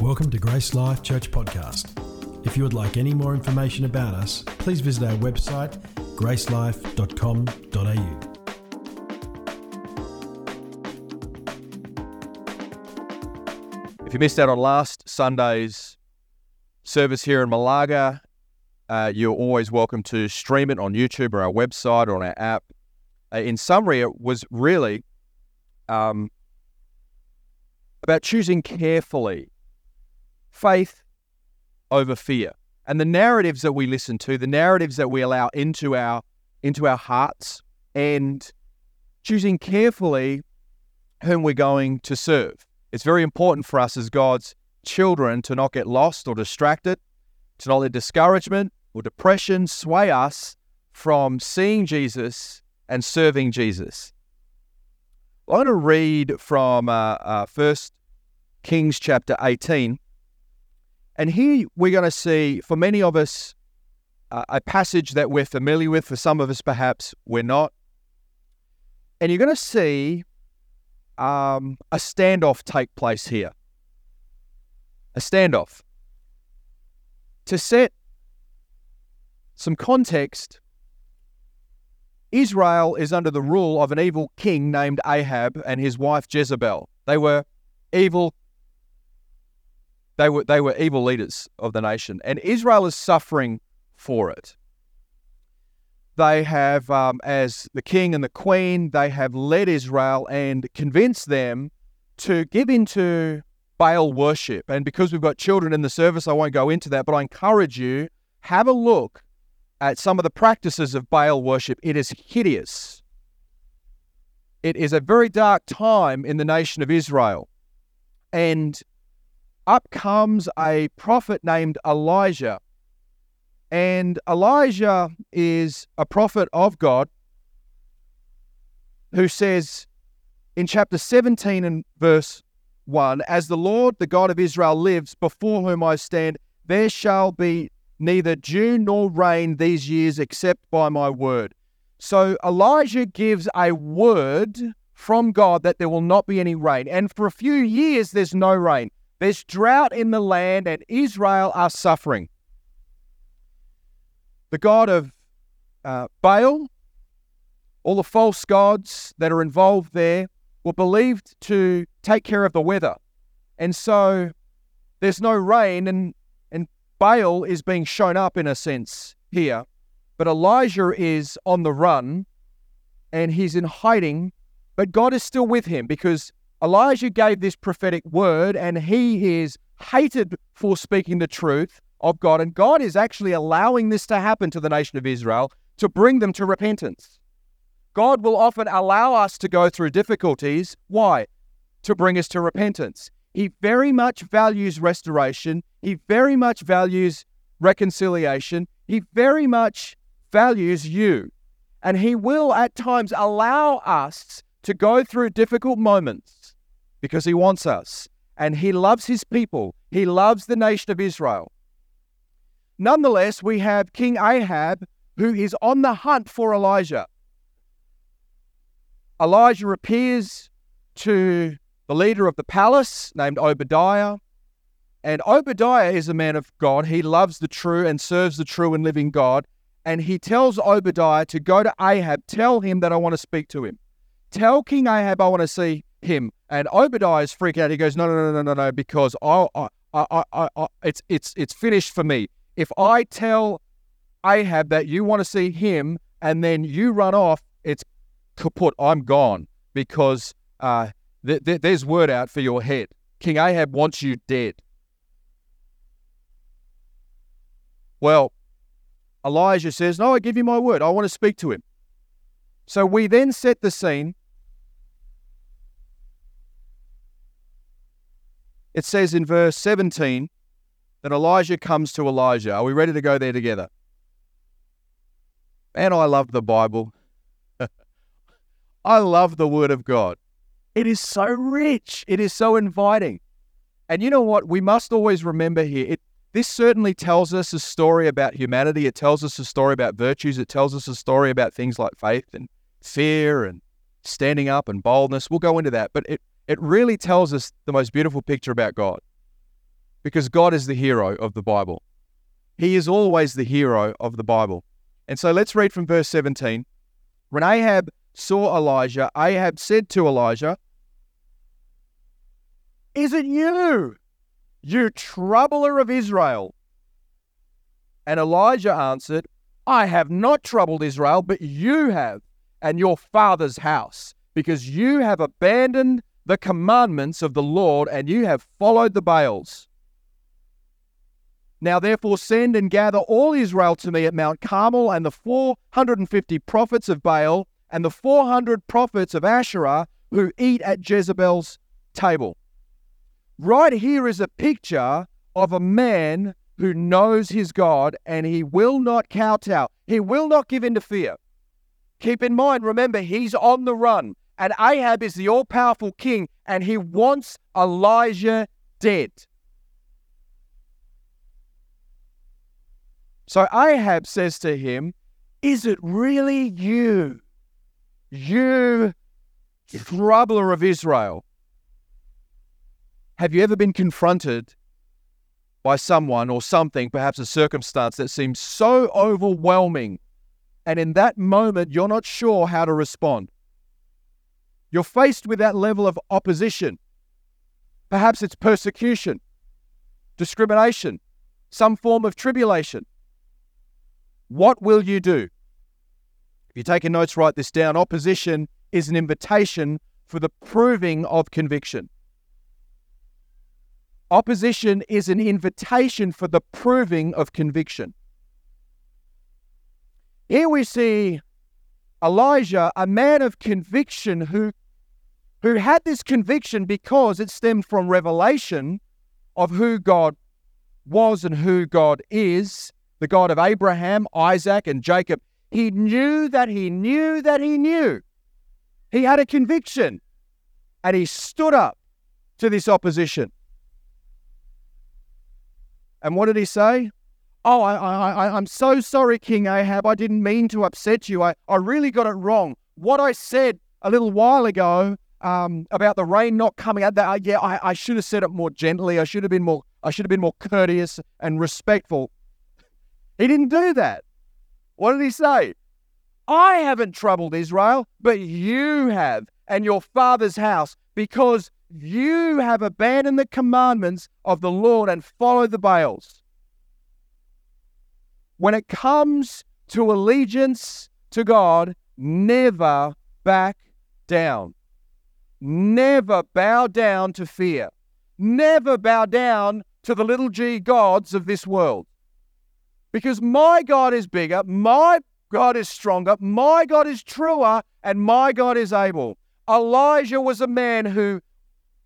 Welcome to Grace Life Church Podcast. If you would like any more information about us, please visit our website gracelife.com.au. If you missed out on last Sunday's service here in Malaga, uh, you're always welcome to stream it on YouTube or our website or on our app. Uh, in summary, it was really um, about choosing carefully faith over fear. And the narratives that we listen to, the narratives that we allow into our into our hearts, and choosing carefully whom we're going to serve. It's very important for us as God's children to not get lost or distracted, to not let discouragement or depression sway us from seeing Jesus and serving Jesus. I want to read from uh, uh, 1 Kings chapter 18. And here we're going to see, for many of us, uh, a passage that we're familiar with. For some of us, perhaps we're not. And you're going to see um, a standoff take place here. A standoff. To set some context, Israel is under the rule of an evil king named Ahab and his wife Jezebel. They were evil they were they were evil leaders of the nation, and Israel is suffering for it. They have, um, as the king and the queen, they have led Israel and convinced them to give into Baal worship. And because we've got children in the service, I won't go into that, but I encourage you have a look at some of the practices of Baal worship. It is hideous. It is a very dark time in the nation of Israel. And up comes a prophet named Elijah. And Elijah is a prophet of God who says in chapter 17 and verse 1 As the Lord, the God of Israel, lives, before whom I stand, there shall be neither dew nor rain these years except by my word. So Elijah gives a word from God that there will not be any rain. And for a few years, there's no rain. There's drought in the land, and Israel are suffering. The god of uh, Baal, all the false gods that are involved there, were believed to take care of the weather. And so there's no rain, and, and Baal is being shown up in a sense here. But Elijah is on the run and he's in hiding, but God is still with him because Elijah gave this prophetic word, and he is hated for speaking the truth of God. And God is actually allowing this to happen to the nation of Israel to bring them to repentance. God will often allow us to go through difficulties. Why? To bring us to repentance. He very much values restoration. He very much values reconciliation. He very much values you. And He will at times allow us to go through difficult moments because he wants us and he loves his people. He loves the nation of Israel. Nonetheless, we have King Ahab who is on the hunt for Elijah. Elijah appears to the leader of the palace named Obadiah. And Obadiah is a man of God. He loves the true and serves the true and living God. And he tells Obadiah to go to Ahab, tell him that I want to speak to him. Tell King Ahab I want to see him. And Obadiah is freaking out. He goes, no, no, no, no, no, no, because I, I, I, I, I, it's, it's, it's finished for me. If I tell Ahab that you want to see him and then you run off, it's kaput. I'm gone because uh, th- th- there's word out for your head. King Ahab wants you dead. Well, Elijah says, No, I give you my word. I want to speak to him. So we then set the scene it says in verse 17 that Elijah comes to Elijah. Are we ready to go there together? And I love the Bible. I love the Word of God. It is so rich, it is so inviting. And you know what? We must always remember here it, this certainly tells us a story about humanity. It tells us a story about virtues. It tells us a story about things like faith and fear and standing up and boldness. We'll go into that. But it it really tells us the most beautiful picture about God. because God is the hero of the Bible. He is always the hero of the Bible. And so let's read from verse 17. When Ahab saw Elijah, Ahab said to Elijah, Is it you, you troubler of Israel? And Elijah answered, I have not troubled Israel, but you have, and your father's house, because you have abandoned the commandments of the Lord, and you have followed the Baals. Now therefore send and gather all Israel to me at Mount Carmel, and the 450 prophets of Baal, and the 400 prophets of Asherah who eat at Jezebel's table. Right here is a picture of a man who knows his God and he will not kowtow. He will not give in to fear. Keep in mind, remember, he's on the run. And Ahab is the all powerful king and he wants Elijah dead. So Ahab says to him, Is it really you? You troubler of Israel. Have you ever been confronted by someone or something, perhaps a circumstance that seems so overwhelming, and in that moment you're not sure how to respond? You're faced with that level of opposition. Perhaps it's persecution, discrimination, some form of tribulation. What will you do? If you're taking notes, write this down. Opposition is an invitation for the proving of conviction. Opposition is an invitation for the proving of conviction. Here we see Elijah, a man of conviction who, who had this conviction because it stemmed from revelation of who God was and who God is the God of Abraham, Isaac, and Jacob. He knew that he knew that he knew. He had a conviction and he stood up to this opposition. And what did he say? Oh, I, I, I, I'm so sorry, King Ahab. I didn't mean to upset you. I, I really got it wrong. What I said a little while ago um, about the rain not coming out, that uh, yeah, I, I should have said it more gently. I should have been more, I should have been more courteous and respectful. He didn't do that. What did he say? I haven't troubled Israel, but you have, and your father's house, because you have abandoned the commandments of the Lord and followed the Baals. When it comes to allegiance to God, never back down. Never bow down to fear. Never bow down to the little g gods of this world. Because my God is bigger, my God is stronger, my God is truer, and my God is able. Elijah was a man who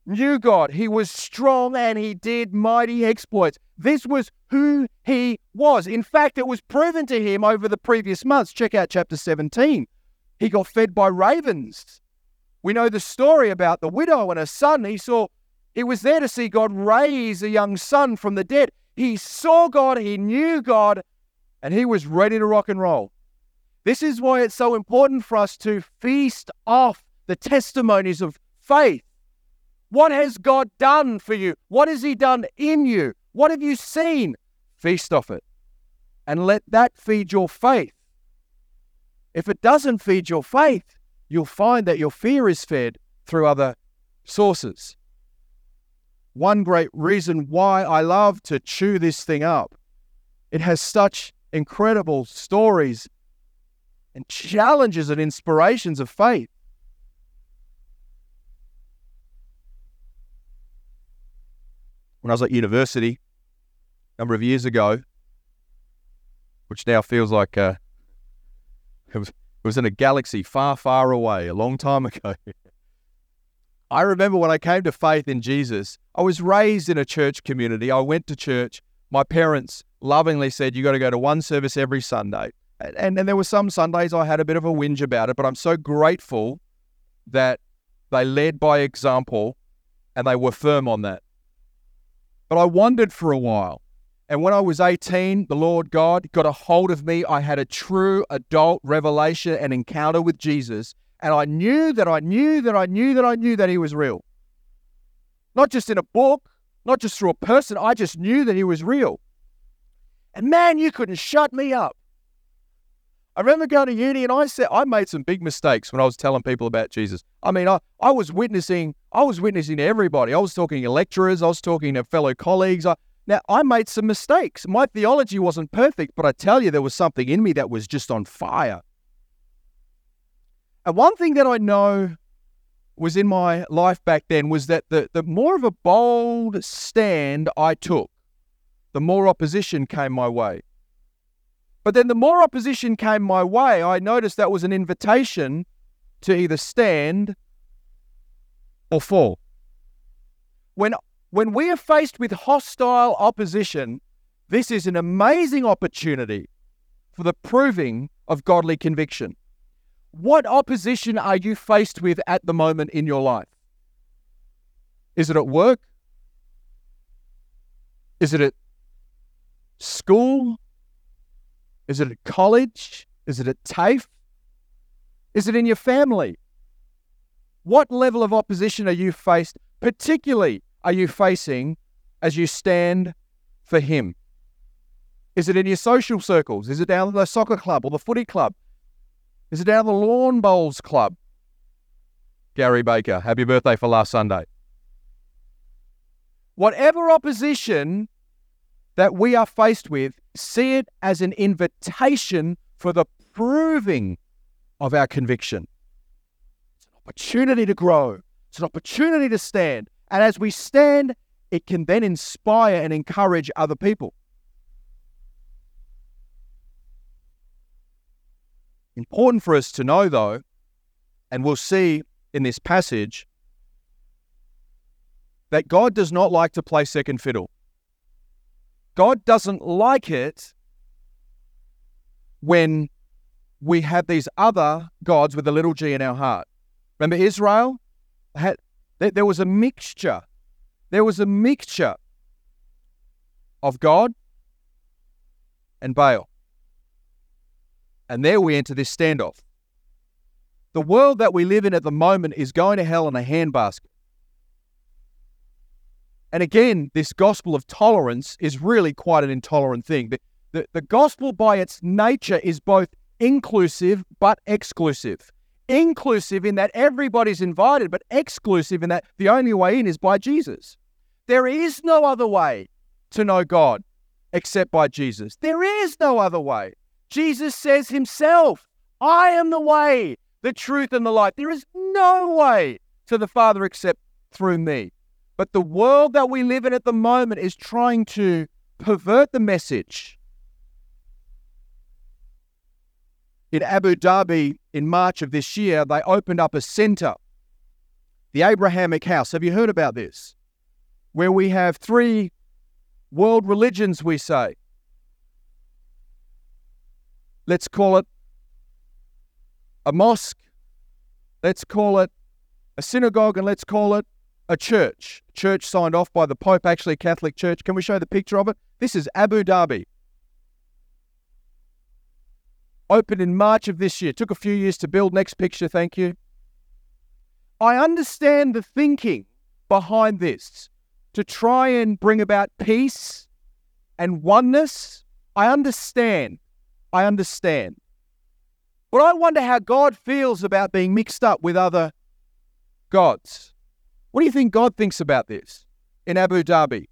knew God. He was strong and he did mighty exploits. This was who he was. In fact, it was proven to him over the previous months. Check out chapter 17. He got fed by ravens. We know the story about the widow and her son. He saw, he was there to see God raise a young son from the dead. He saw God, he knew God, and he was ready to rock and roll. This is why it's so important for us to feast off the testimonies of faith what has God done for you? What has He done in you? What have you seen? Feast off it and let that feed your faith. If it doesn't feed your faith, you'll find that your fear is fed through other sources. One great reason why I love to chew this thing up, it has such incredible stories and challenges and inspirations of faith. when I was at university a number of years ago, which now feels like uh, it, was, it was in a galaxy far, far away, a long time ago. I remember when I came to faith in Jesus, I was raised in a church community. I went to church. My parents lovingly said, You got to go to one service every Sunday. And, and, and there were some Sundays I had a bit of a whinge about it, but I'm so grateful that they led by example and they were firm on that. But I wondered for a while. And when I was 18, the Lord God got a hold of me. I had a true adult revelation and encounter with Jesus. And I knew that I knew that I knew that I knew that He was real. Not just in a book, not just through a person, I just knew that he was real. And man, you couldn't shut me up. I remember going to uni and I said I made some big mistakes when I was telling people about Jesus. I mean, I, I was witnessing, I was witnessing to everybody. I was talking to lecturers, I was talking to fellow colleagues. I, now I made some mistakes. My theology wasn't perfect, but I tell you there was something in me that was just on fire. And one thing that I know was in my life back then was that the, the more of a bold stand I took, the more opposition came my way. But then the more opposition came my way, I noticed that was an invitation to either stand or fall. When, when we are faced with hostile opposition, this is an amazing opportunity for the proving of godly conviction. What opposition are you faced with at the moment in your life? Is it at work? Is it at school? Is it at college? Is it at TAFE? Is it in your family? What level of opposition are you faced, particularly are you facing as you stand for Him? Is it in your social circles? Is it down at the soccer club or the footy club? Is it down at the lawn bowls club? Gary Baker, happy birthday for last Sunday. Whatever opposition that we are faced with, see it as an invitation for the proving of our conviction. It's an opportunity to grow, it's an opportunity to stand. And as we stand, it can then inspire and encourage other people. Important for us to know, though, and we'll see in this passage, that God does not like to play second fiddle. God doesn't like it when we have these other gods with a little g in our heart. Remember Israel? Had, there was a mixture. There was a mixture of God and Baal. And there we enter this standoff. The world that we live in at the moment is going to hell in a handbasket. And again, this gospel of tolerance is really quite an intolerant thing. The, the, the gospel, by its nature, is both inclusive but exclusive. Inclusive in that everybody's invited, but exclusive in that the only way in is by Jesus. There is no other way to know God except by Jesus. There is no other way. Jesus says himself, I am the way, the truth, and the life. There is no way to the Father except through me. But the world that we live in at the moment is trying to pervert the message. In Abu Dhabi in March of this year, they opened up a center, the Abrahamic House. Have you heard about this? Where we have three world religions, we say. Let's call it a mosque, let's call it a synagogue, and let's call it a church. Church signed off by the Pope, actually, Catholic Church. Can we show the picture of it? This is Abu Dhabi. Opened in March of this year. Took a few years to build. Next picture, thank you. I understand the thinking behind this to try and bring about peace and oneness. I understand. I understand. But I wonder how God feels about being mixed up with other gods. What do you think God thinks about this in Abu Dhabi?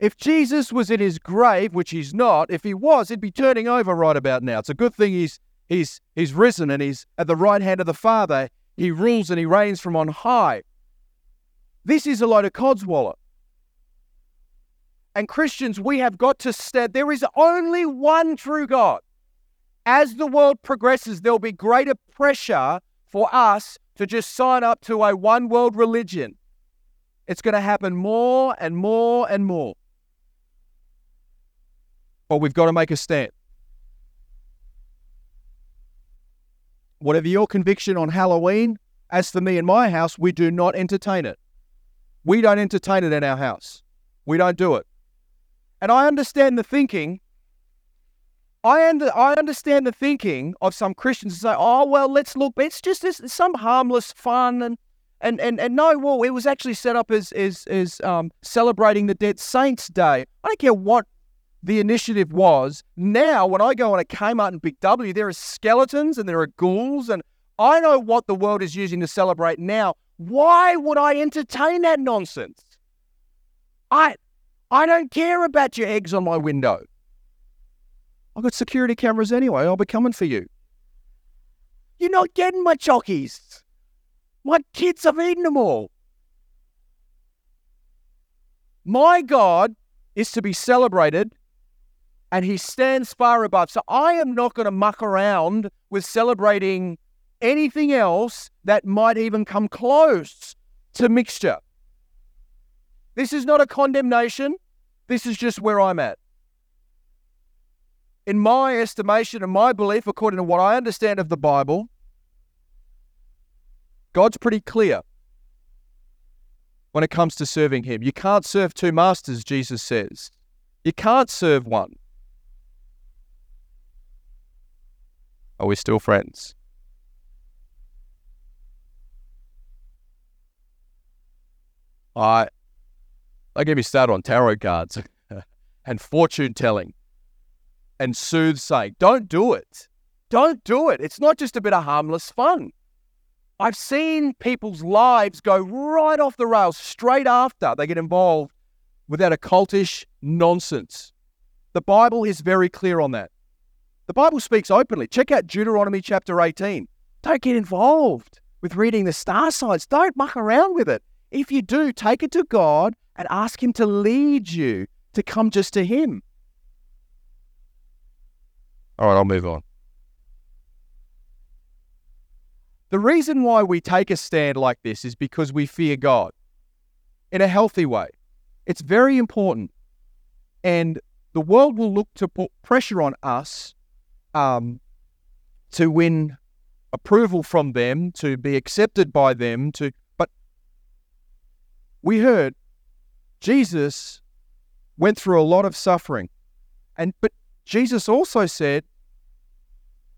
If Jesus was in his grave, which he's not, if he was, he'd be turning over right about now. It's a good thing he's he's he's risen and he's at the right hand of the Father. He rules and he reigns from on high. This is a load of codswallop. And Christians, we have got to stand. There is only one true God. As the world progresses, there'll be greater pressure for us to just sign up to a one world religion. It's going to happen more and more and more. But we've got to make a stand. Whatever your conviction on Halloween, as for me and my house, we do not entertain it. We don't entertain it in our house. We don't do it. And I understand the thinking I, under, I understand the thinking of some Christians to say, oh, well, let's look, it's just some harmless fun and, And, and, and no, well, it was actually set up as, as, as um, celebrating the Dead Saints Day. I don't care what the initiative was. Now, when I go on a Kmart and Big W, there are skeletons and there are ghouls, and I know what the world is using to celebrate now. Why would I entertain that nonsense? I, I don't care about your eggs on my window. I've got security cameras anyway. I'll be coming for you. You're not getting my chockies. My kids have eaten them all. My God is to be celebrated and he stands far above. So I am not going to muck around with celebrating anything else that might even come close to mixture. This is not a condemnation. This is just where I'm at in my estimation and my belief, according to what I understand of the Bible, God's pretty clear when it comes to serving Him. You can't serve two masters, Jesus says. You can't serve one. Are we still friends? I, I get me started on tarot cards and fortune telling and soothsaying. Don't do it. Don't do it. It's not just a bit of harmless fun. I've seen people's lives go right off the rails straight after they get involved with that occultish nonsense. The Bible is very clear on that. The Bible speaks openly. Check out Deuteronomy chapter 18. Don't get involved with reading the star signs. Don't muck around with it. If you do, take it to God and ask Him to lead you to come just to Him. All right, I'll move on. The reason why we take a stand like this is because we fear God in a healthy way. It's very important. And the world will look to put pressure on us um, to win approval from them, to be accepted by them, to but we heard Jesus went through a lot of suffering. And but Jesus also said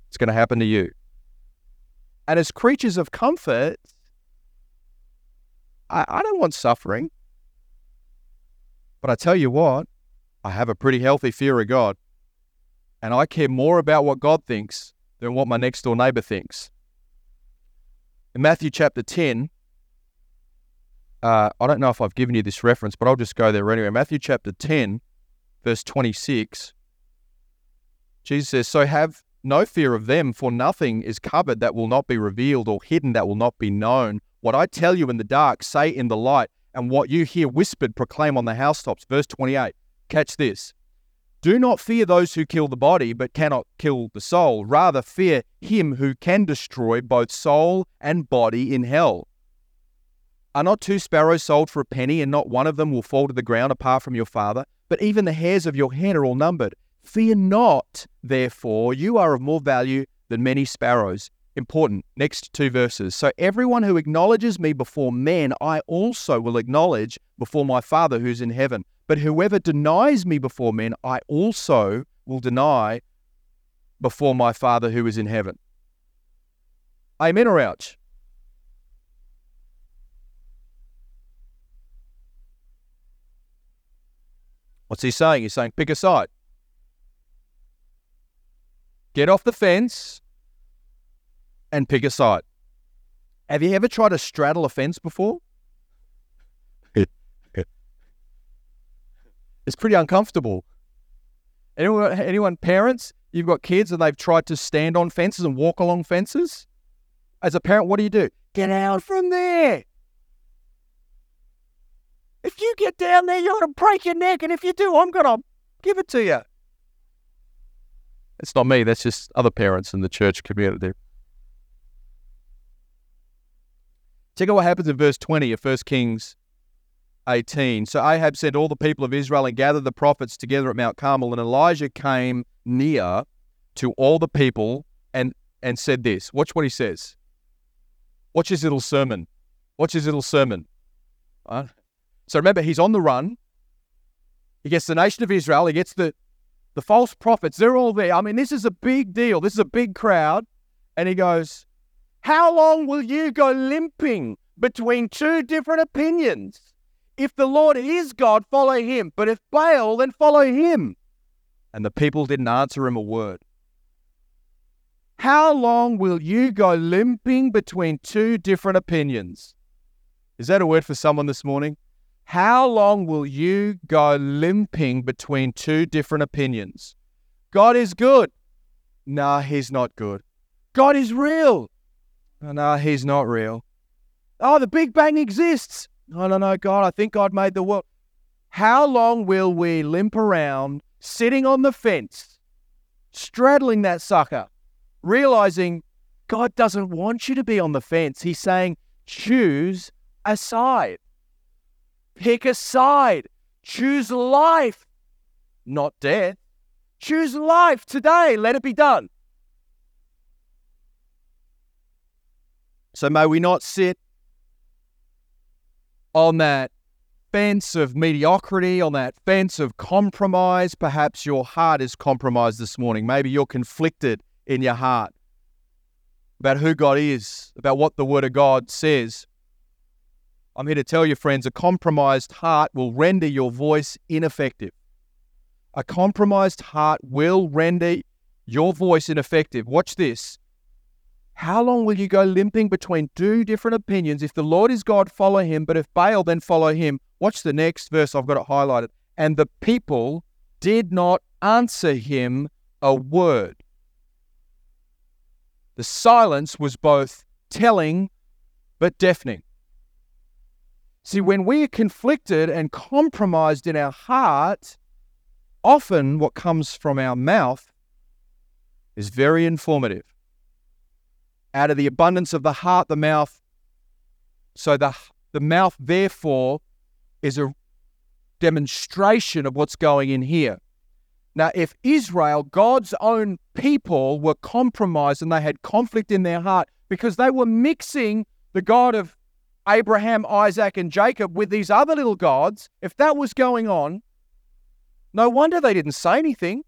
it's going to happen to you. And as creatures of comfort, I, I don't want suffering. But I tell you what, I have a pretty healthy fear of God. And I care more about what God thinks than what my next door neighbor thinks. In Matthew chapter 10, uh, I don't know if I've given you this reference, but I'll just go there anyway. Matthew chapter 10, verse 26, Jesus says, So have no fear of them, for nothing is covered that will not be revealed, or hidden that will not be known. What I tell you in the dark, say in the light, and what you hear whispered, proclaim on the housetops. Verse 28. Catch this. Do not fear those who kill the body, but cannot kill the soul. Rather, fear him who can destroy both soul and body in hell. Are not two sparrows sold for a penny, and not one of them will fall to the ground apart from your Father? But even the hairs of your head are all numbered. Fear not, therefore, you are of more value than many sparrows. Important. Next two verses. So everyone who acknowledges me before men, I also will acknowledge before my Father who's in heaven. But whoever denies me before men, I also will deny before my Father who is in heaven. Amen or ouch? What's he saying? He's saying, pick a side. Get off the fence and pick a side. Have you ever tried to straddle a fence before? Pretty uncomfortable. Anyone, anyone, parents, you've got kids and they've tried to stand on fences and walk along fences? As a parent, what do you do? Get out from there. If you get down there, you're going to break your neck. And if you do, I'm going to give it to you. It's not me, that's just other parents in the church community. Check out what happens in verse 20 of 1 Kings 18. So Ahab sent all the people of Israel and gathered the prophets together at Mount Carmel, and Elijah came near to all the people and, and said this. Watch what he says. Watch his little sermon. Watch his little sermon. So remember, he's on the run. He gets the nation of Israel, he gets the, the false prophets, they're all there. I mean, this is a big deal. This is a big crowd. And he goes, How long will you go limping between two different opinions. If the Lord is God, follow him. But if Baal, then follow him. And the people didn't answer him a word. How long will you go limping between two different opinions? Is that a word for someone this morning? How long will you go limping between two different opinions? God is good. Nah, he's not good. God is real. Nah, he's not real. Oh, the Big Bang exists. No, no, no, God, I think God made the world. How long will we limp around sitting on the fence, straddling that sucker, realizing God doesn't want you to be on the fence. He's saying, choose a side. Pick a side. Choose life, not death. Choose life today. Let it be done. So may we not sit on that fence of mediocrity, on that fence of compromise. Perhaps your heart is compromised this morning. Maybe you're conflicted in your heart about who God is, about what the Word of God says. I'm here to tell you, friends, a compromised heart will render your voice ineffective. A compromised heart will render your voice ineffective. Watch this. How long will you go limping between two different opinions? If the Lord is God, follow him, but if Baal, then follow him. Watch the next verse, I've got it highlighted. And the people did not answer him a word. The silence was both telling but deafening. See, when we are conflicted and compromised in our heart, often what comes from our mouth is very informative. Out of the abundance of the heart, the mouth. So the, the mouth, therefore, is a demonstration of what's going in here. Now, if Israel, God's own people, were compromised and they had conflict in their heart because they were mixing the God of Abraham, Isaac, and Jacob with these other little gods, if that was going on, no wonder they didn't say anything.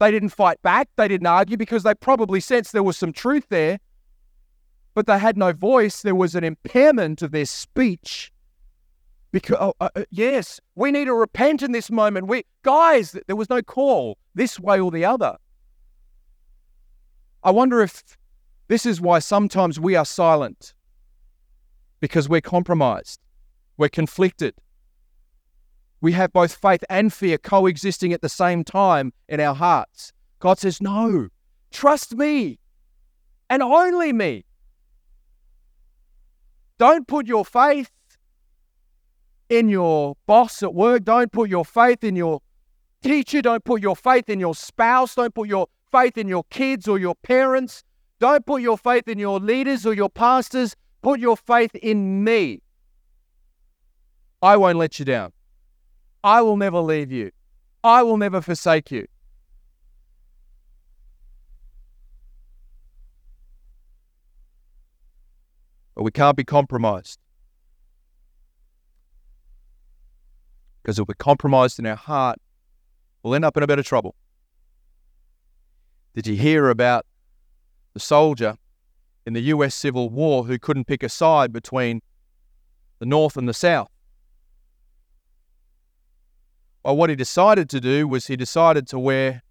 They didn't fight back. They didn't argue because they probably sensed there was some truth there, but they had no voice. There was an impairment of their speech. Because oh, uh, uh, yes, we need to repent in this moment. We guys, there was no call this way or the other. I wonder if this is why sometimes we are silent because we're compromised, we're conflicted. We have both faith and fear coexisting at the same time in our hearts. God says, No, trust me and only me. Don't put your faith in your boss at work. Don't put your faith in your teacher. Don't put your faith in your spouse. Don't put your faith in your kids or your parents. Don't put your faith in your leaders or your pastors. Put your faith in me. I won't let you down. I will never leave you. I will never forsake you. But we can't be compromised. Because if we're compromised in our heart, we'll end up in a bit of trouble. Did you hear about the soldier in the US Civil War who couldn't pick a side between the North and the South? Well, what he decided to do was he decided to wear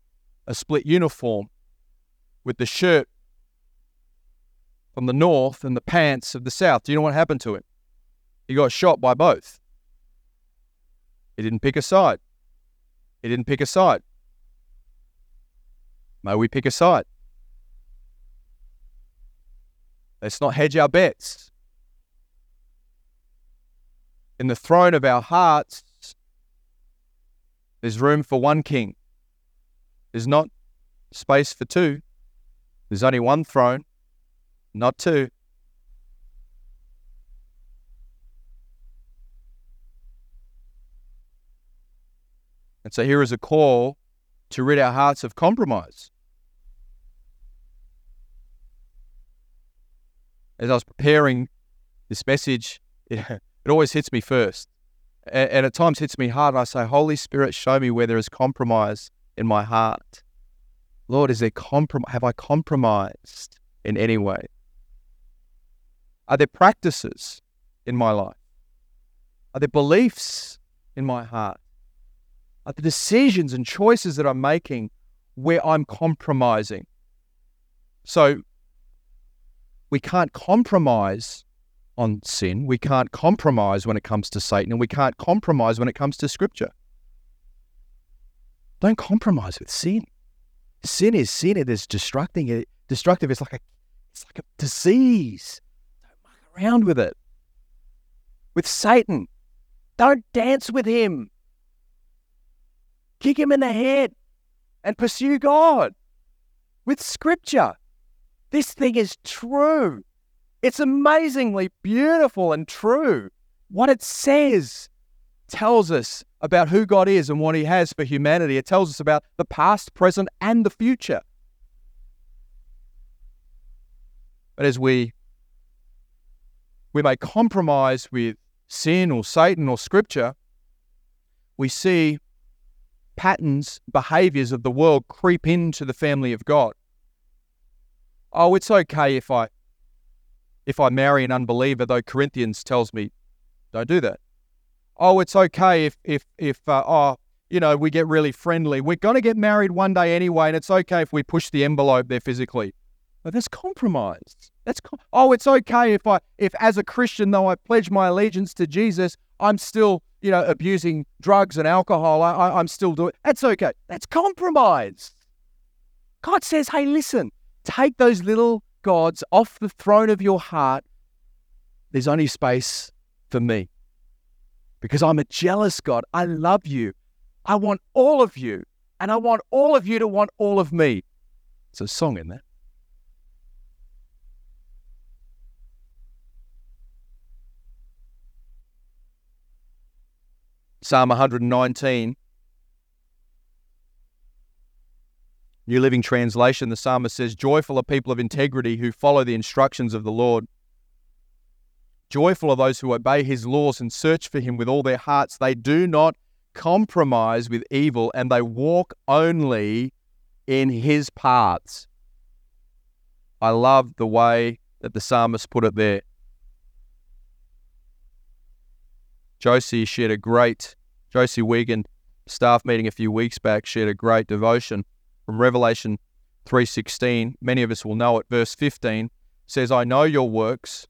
a split uniform with the shirt from the North and the pants of the South. Do you know what happened to him? He got shot by both. He didn't pick a side. He didn't pick a side. May we pick a side? Let's not hedge our bets. In the throne of our hearts, there's room for one king. There's not space for two. There's only one throne, not two. And so here is a call to rid our hearts of compromise. As I was preparing this message, it, it always hits me first. And, and at times hits me hard. I say, Holy Spirit, show me where there is compromise in my heart. Lord, is there comprom- have I compromised in any way? Are there practices in my life? Are there beliefs in my heart? Are the decisions and choices that I'm making where I'm compromising? So we can't compromise on sin. We can't compromise when it comes to Satan, and we can't compromise when it comes to Scripture. Don't compromise with sin. Sin is sin. It is destructing. It destructive. It's like a it's like a disease. Around with it. With Satan, don't dance with him. Kick him in the head and pursue God. With Scripture, this thing is true. It's amazingly beautiful and true. What it says tells us about who God is and what He has for humanity. It tells us about the past, present, and the future. But as we we may compromise with sin or Satan or Scripture, we see patterns, behaviors of the world creep into the family of God. Oh, it's okay if I if I marry an unbeliever, though Corinthians tells me don't do that. Oh, it's okay if if if uh, oh you know we get really friendly. We're going to get married one day anyway, and it's okay if we push the envelope there physically. But that's compromise. That's com- oh, it's okay if I if as a Christian though I pledge my allegiance to Jesus, I'm still you know abusing drugs and alcohol. I, I I'm still doing. That's okay. That's compromise. God says, hey, listen, take those little gods off the throne of your heart. There's only space for me because I'm a jealous God. I love you. I want all of you, and I want all of you to want all of me. It's a song in there. Psalm 119, New Living Translation, the psalmist says, Joyful are people of integrity who follow the instructions of the Lord. Joyful are those who obey his laws and search for him with all their hearts. They do not compromise with evil and they walk only in his paths. I love the way that the psalmist put it there. Josie shared a great, Josie Wiegand staff meeting a few weeks back, shared a great devotion from Revelation 3:16. Many of us will know it. Verse 15 says, "I know your works."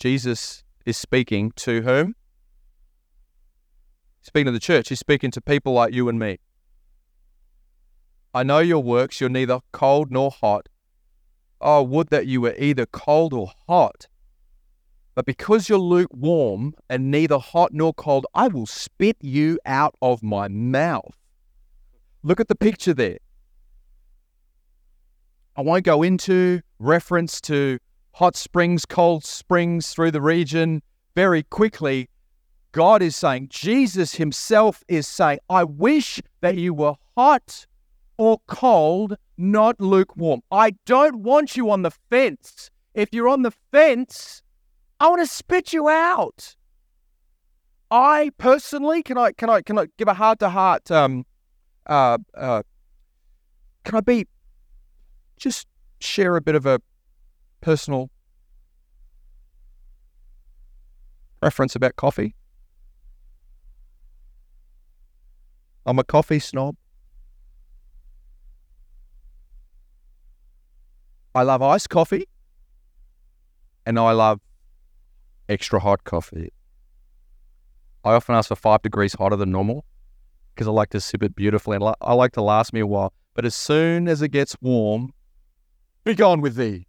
Jesus is speaking to whom? Speaking to the church. He's speaking to people like you and me. I know your works. You're neither cold nor hot. Oh, would that you were either cold or hot. But because you're lukewarm and neither hot nor cold, I will spit you out of my mouth. Look at the picture there. I won't go into reference to hot springs, cold springs through the region very quickly. God is saying, Jesus Himself is saying, I wish that you were hot or cold, not lukewarm. I don't want you on the fence. If you're on the fence, I want to spit you out. I personally can I can I can I give a heart to heart um uh uh can I be just share a bit of a personal reference about coffee. I'm a coffee snob. I love iced coffee and I love extra hot coffee. I often ask for five degrees hotter than normal because I like to sip it beautifully and I like to last me a while. But as soon as it gets warm, be gone with thee.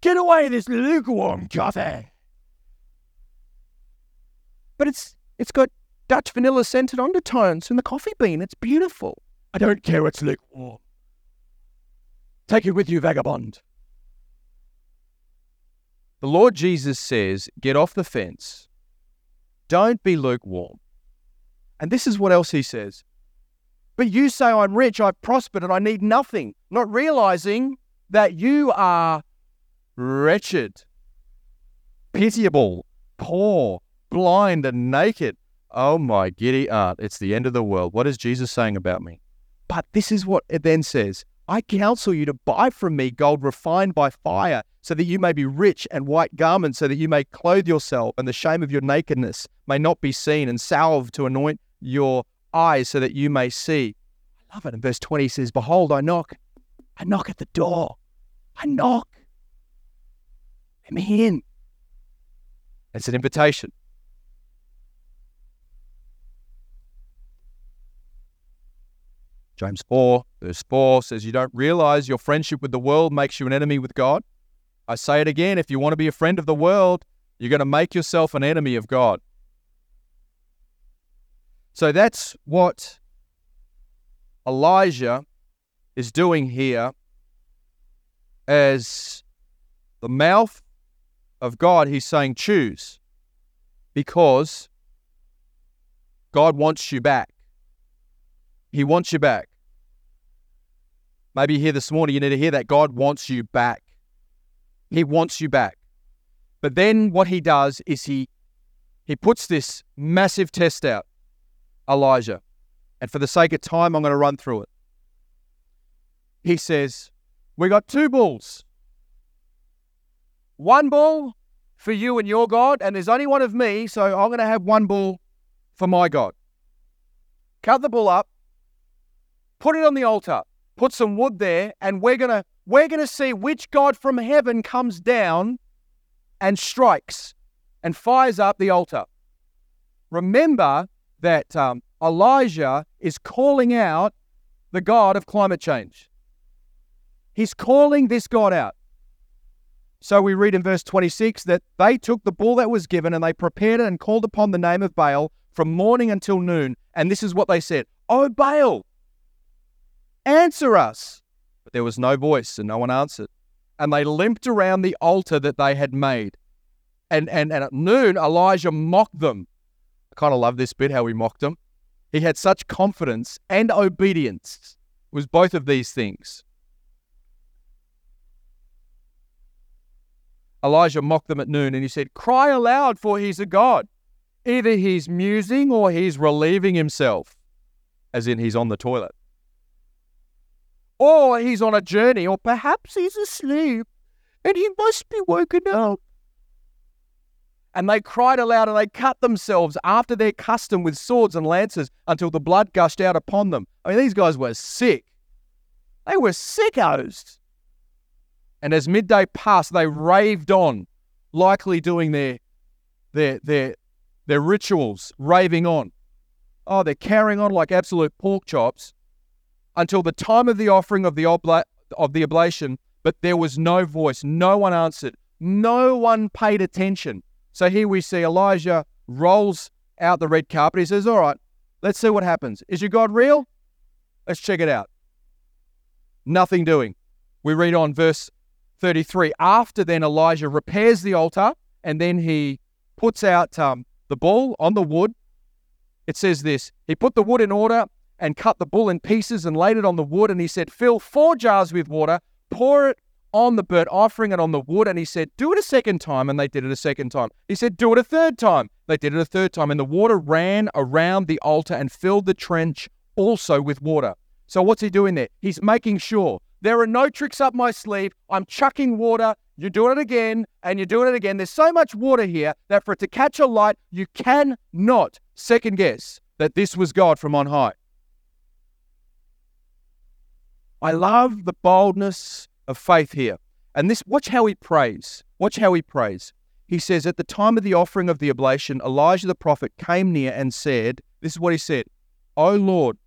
Get away this lukewarm coffee. But it's it's got Dutch vanilla scented undertones in the coffee bean. It's beautiful. I don't care it's lukewarm. Take it with you, vagabond. The Lord Jesus says, get off the fence. Don't be lukewarm. And this is what else he says. But you say, I'm rich, I've prospered, and I need nothing, not realizing that you are wretched, pitiable, poor, blind, and naked. Oh my giddy aunt, it's the end of the world. What is Jesus saying about me? But this is what it then says I counsel you to buy from me gold refined by fire, so that you may be rich, and white garments, so that you may clothe yourself, and the shame of your nakedness may not be seen, and salve to anoint your eyes, so that you may see. I love it. And verse 20 he says, Behold, I knock. I knock at the door. I knock. Let me in. It's an invitation. James 4, verse 4 says, You don't realize your friendship with the world makes you an enemy with God. I say it again if you want to be a friend of the world, you're going to make yourself an enemy of God. So that's what Elijah is doing here as the mouth of God. He's saying, Choose because God wants you back. He wants you back. Maybe here this morning you need to hear that God wants you back. He wants you back. But then what he does is he he puts this massive test out, Elijah. And for the sake of time, I'm going to run through it. He says, We got two bulls. One bull for you and your God, and there's only one of me, so I'm going to have one bull for my God. Cut the bull up, put it on the altar, put some wood there, and we're gonna we're gonna see which God from heaven comes down and strikes and fires up the altar. Remember that um, Elijah is calling out the God of climate change. He's calling this God out. So we read in verse 26 that they took the bull that was given and they prepared it and called upon the name of Baal from morning until noon. And this is what they said Oh, Baal, Answer us. There was no voice and no one answered. And they limped around the altar that they had made. And, and, and at noon, Elijah mocked them. I kind of love this bit how he mocked them. He had such confidence and obedience. It was both of these things. Elijah mocked them at noon and he said, Cry aloud, for he's a God. Either he's musing or he's relieving himself, as in he's on the toilet or he's on a journey, or perhaps he's asleep and he must be woken up. And they cried aloud and they cut themselves after their custom with swords and lances until the blood gushed out upon them. I mean, these guys were sick. They were sickos. And as midday passed, they raved on, likely doing their, their, their, their rituals, raving on. Oh, they're carrying on like absolute pork chops until the time of the offering of the, obla- of the oblation, but there was no voice. No one answered. No one paid attention. So here we see Elijah rolls out the red carpet. He says, All right, let's see what happens. Is your God real? Let's check it out. Nothing doing. We read on verse 33. After then, Elijah repairs the altar and then he puts out um, the bull on the wood. It says this He put the wood in order and cut the bull in pieces and laid it on the wood. And he said, Fill four jars with water, pour it on the burnt offering and on the wood. And he said, Do it a second time. And they did it a second time. He said, Do it a third time. They did it a third time. And the water ran around the altar and filled the trench also with water. So what's he doing there? He's making sure there are no tricks up my sleeve. I'm chucking water. You're doing it again and you're doing it again. There's so much water here that for it to catch a light, you cannot second guess that this was God from on high. I love the boldness of faith here. And this, watch how he prays. Watch how he prays. He says, At the time of the offering of the oblation, Elijah the prophet came near and said, This is what he said, O Lord,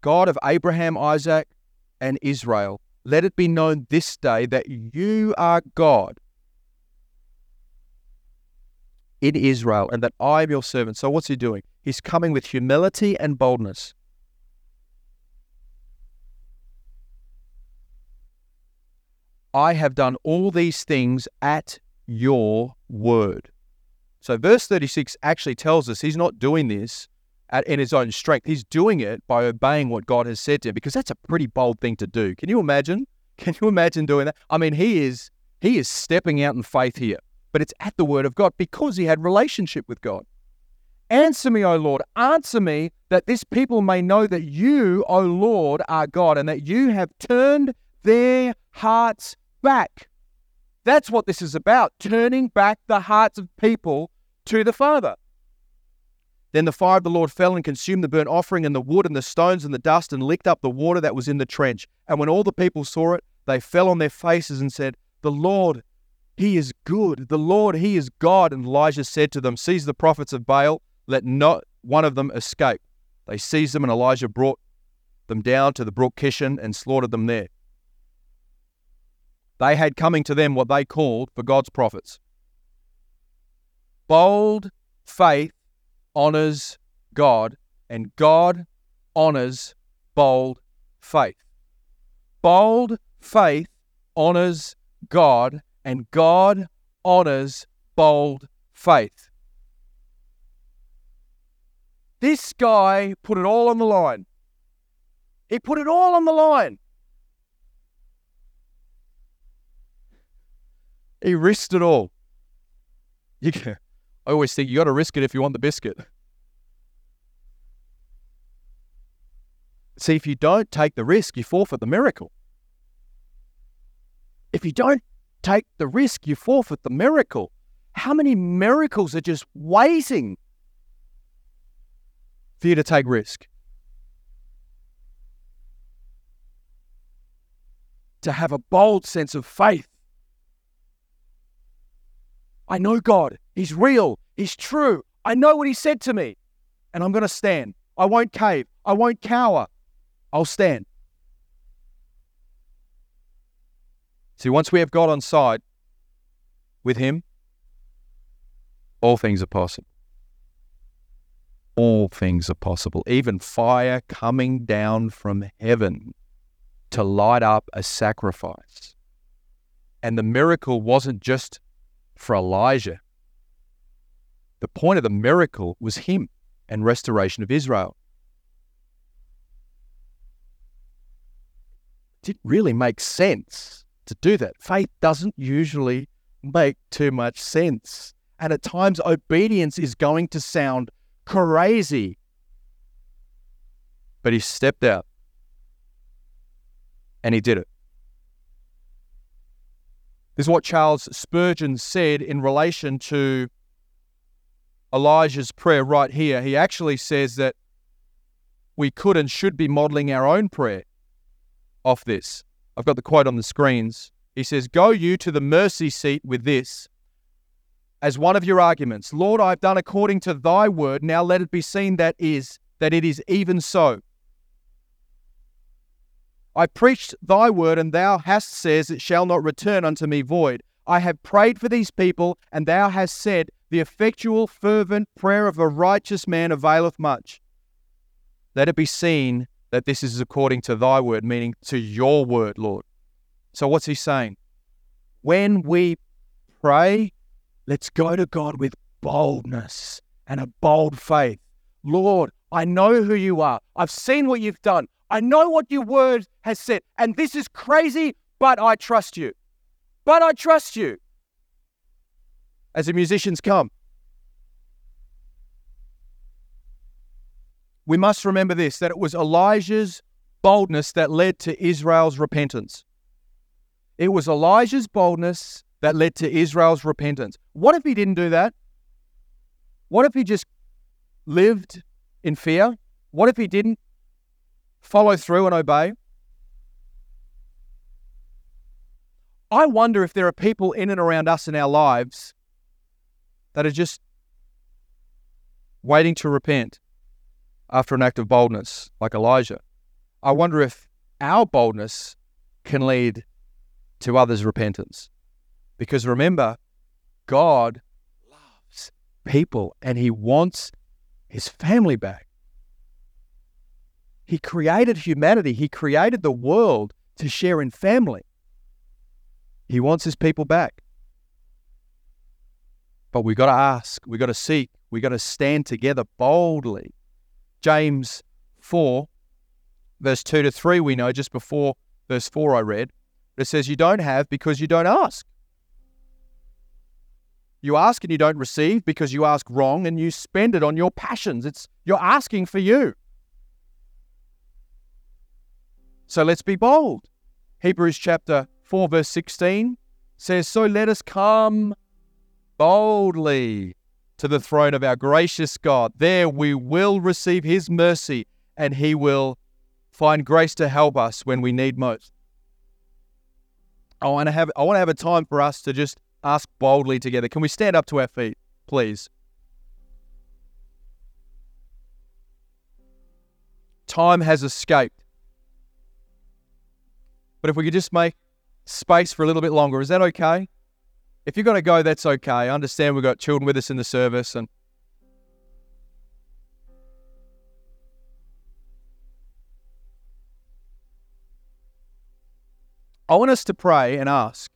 God of Abraham, Isaac, and Israel, let it be known this day that you are God in Israel and that I am your servant. So, what's he doing? He's coming with humility and boldness. I have done all these things at your word. So, verse 36 actually tells us he's not doing this at, in his own strength. He's doing it by obeying what God has said to him because that's a pretty bold thing to do. Can you imagine? Can you imagine doing that? I mean, he is he is stepping out in faith here, but it's at the word of God because he had relationship with God. Answer me, O Lord, answer me that this people may know that you, O Lord, are God and that you have turned their hearts back That's what this is about turning back the hearts of people to the Father. Then the fire of the Lord fell and consumed the burnt offering and the wood and the stones and the dust and licked up the water that was in the trench. And when all the people saw it, they fell on their faces and said, The Lord, He is good. The Lord, He is God. And Elijah said to them, Seize the prophets of Baal, let not one of them escape. They seized them, and Elijah brought them down to the brook Kishon and slaughtered them there. They had coming to them what they called for God's prophets. Bold faith honors God, and God honors bold faith. Bold faith honors God, and God honors bold faith. This guy put it all on the line. He put it all on the line. He risked it all. You can, I always think you got to risk it if you want the biscuit. See, if you don't take the risk, you forfeit the miracle. If you don't take the risk, you forfeit the miracle. How many miracles are just waiting for you to take risk? To have a bold sense of faith. I know God. He's real. He's true. I know what He said to me. And I'm going to stand. I won't cave. I won't cower. I'll stand. See, once we have God on side with Him, all things are possible. All things are possible. Even fire coming down from heaven to light up a sacrifice. And the miracle wasn't just for Elijah. The point of the miracle was him and restoration of Israel. It didn't really make sense to do that. Faith doesn't usually make too much sense. And at times, obedience is going to sound crazy. But he stepped out and he did it. This is what Charles Spurgeon said in relation to Elijah's prayer right here. He actually says that we could and should be modeling our own prayer off this. I've got the quote on the screens. He says, Go you to the mercy seat with this as one of your arguments. Lord, I've done according to thy word. Now let it be seen that is that it is even so. I preached thy word, and thou hast says it shall not return unto me void. I have prayed for these people, and thou hast said, The effectual, fervent prayer of a righteous man availeth much. Let it be seen that this is according to thy word, meaning to your word, Lord. So, what's he saying? When we pray, let's go to God with boldness and a bold faith. Lord, I know who you are. I've seen what you've done. I know what your word has said. And this is crazy, but I trust you. But I trust you. As the musicians come, we must remember this that it was Elijah's boldness that led to Israel's repentance. It was Elijah's boldness that led to Israel's repentance. What if he didn't do that? What if he just lived in fear? What if he didn't follow through and obey? I wonder if there are people in and around us in our lives that are just waiting to repent after an act of boldness, like Elijah. I wonder if our boldness can lead to others' repentance. Because remember, God loves people and He wants His family back. He created humanity, He created the world to share in family. He wants His people back. But we've got to ask, we've got to seek, we've got to stand together boldly. James 4, verse 2 to 3, we know just before verse 4 I read, it says, You don't have because you don't ask. You ask and you don't receive because you ask wrong and you spend it on your passions. It's you're asking for you. So let's be bold. Hebrews chapter 4, verse 16 says, So let us come boldly to the throne of our gracious God. There we will receive his mercy and he will find grace to help us when we need most. I want to have I want to have a time for us to just ask boldly together. Can we stand up to our feet, please? Time has escaped. But if we could just make space for a little bit longer, is that okay? If you're going to go, that's okay. I understand we've got children with us in the service and I want us to pray and ask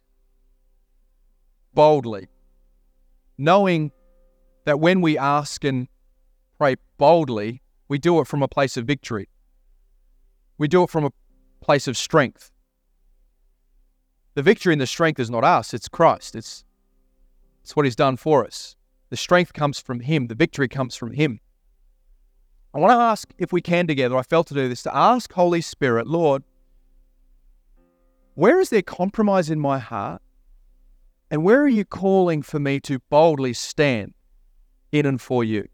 boldly, knowing that when we ask and pray boldly, we do it from a place of victory. We do it from a place of strength. The victory and the strength is not us, it's Christ. It's, it's what He's done for us. The strength comes from Him, the victory comes from Him. I want to ask if we can together, I felt to do this, to ask Holy Spirit, Lord, where is there compromise in my heart? And where are you calling for me to boldly stand in and for you?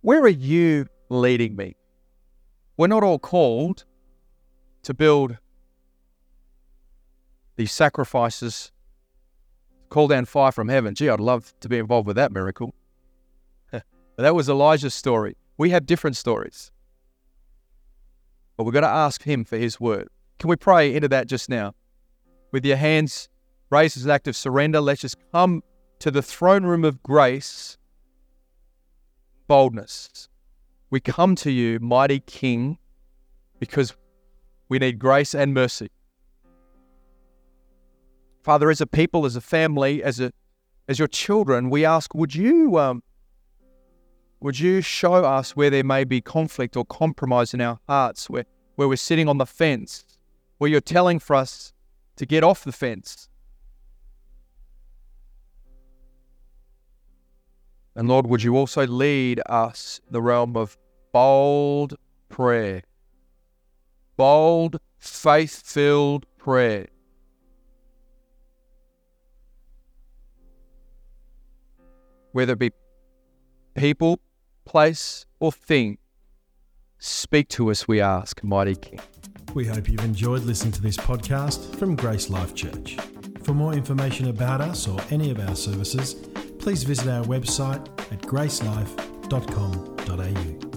Where are you leading me? We're not all called to build these sacrifices, call down fire from heaven. Gee, I'd love to be involved with that miracle. but that was Elijah's story. We have different stories. But we've got to ask him for his word. Can we pray into that just now? With your hands raised as an act of surrender, let's just come to the throne room of grace, boldness. We come to you, mighty King, because we need grace and mercy. Father, as a people, as a family, as a as your children, we ask, would you um, would you show us where there may be conflict or compromise in our hearts, where, where we're sitting on the fence, where you're telling for us to get off the fence. And Lord, would you also lead us the realm of bold prayer, bold, faith filled prayer. Whether it be people, place, or thing, speak to us, we ask, mighty King. We hope you've enjoyed listening to this podcast from Grace Life Church. For more information about us or any of our services, please visit our website at gracelife.com.au.